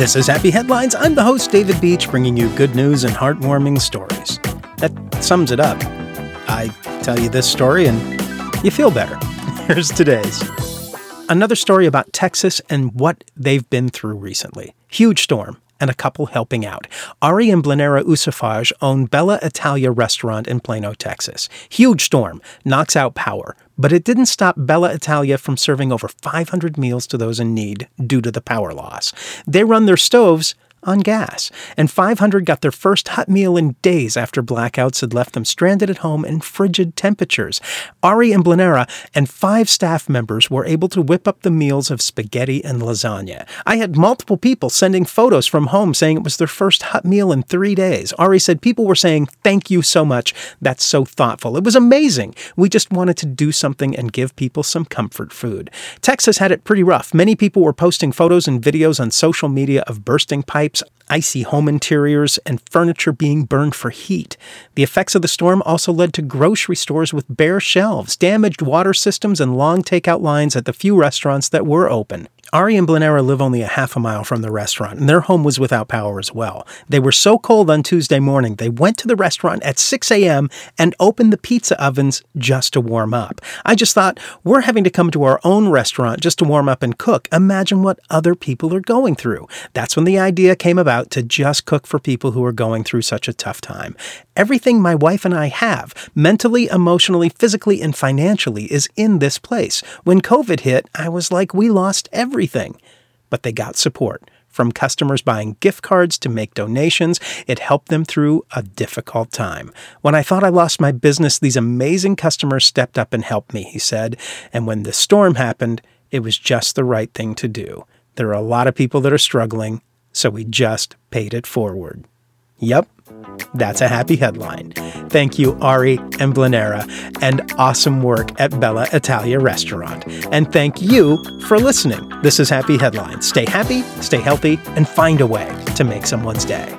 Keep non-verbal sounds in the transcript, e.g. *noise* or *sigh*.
This is Happy Headlines. I'm the host, David Beach, bringing you good news and heartwarming stories. That sums it up. I tell you this story and you feel better. *laughs* Here's today's. Another story about Texas and what they've been through recently. Huge storm and a couple helping out. Ari and Blanera Usafaj own Bella Italia restaurant in Plano, Texas. Huge storm knocks out power, but it didn't stop Bella Italia from serving over 500 meals to those in need due to the power loss. They run their stoves on gas, and 500 got their first hot meal in days after blackouts had left them stranded at home in frigid temperatures. Ari and Blanera and five staff members were able to whip up the meals of spaghetti and lasagna. I had multiple people sending photos from home saying it was their first hot meal in three days. Ari said people were saying, Thank you so much. That's so thoughtful. It was amazing. We just wanted to do something and give people some comfort food. Texas had it pretty rough. Many people were posting photos and videos on social media of bursting pipes icy home interiors, and furniture being burned for heat. The effects of the storm also led to grocery stores with bare shelves, damaged water systems, and long takeout lines at the few restaurants that were open. Ari and Blanera live only a half a mile from the restaurant, and their home was without power as well. They were so cold on Tuesday morning, they went to the restaurant at 6 a.m. and opened the pizza ovens just to warm up. I just thought, we're having to come to our own restaurant just to warm up and cook. Imagine what other people are going through. That's when the idea came about to just cook for people who are going through such a tough time. Everything my wife and I have, mentally, emotionally, physically, and financially, is in this place. When COVID hit, I was like, we lost everything everything. But they got support from customers buying gift cards to make donations. It helped them through a difficult time. When I thought I lost my business, these amazing customers stepped up and helped me, he said. And when the storm happened, it was just the right thing to do. There are a lot of people that are struggling, so we just paid it forward. Yep, that's a happy headline. Thank you, Ari and Blanera, and awesome work at Bella Italia Restaurant. And thank you for listening. This is Happy Headlines. Stay happy, stay healthy, and find a way to make someone's day.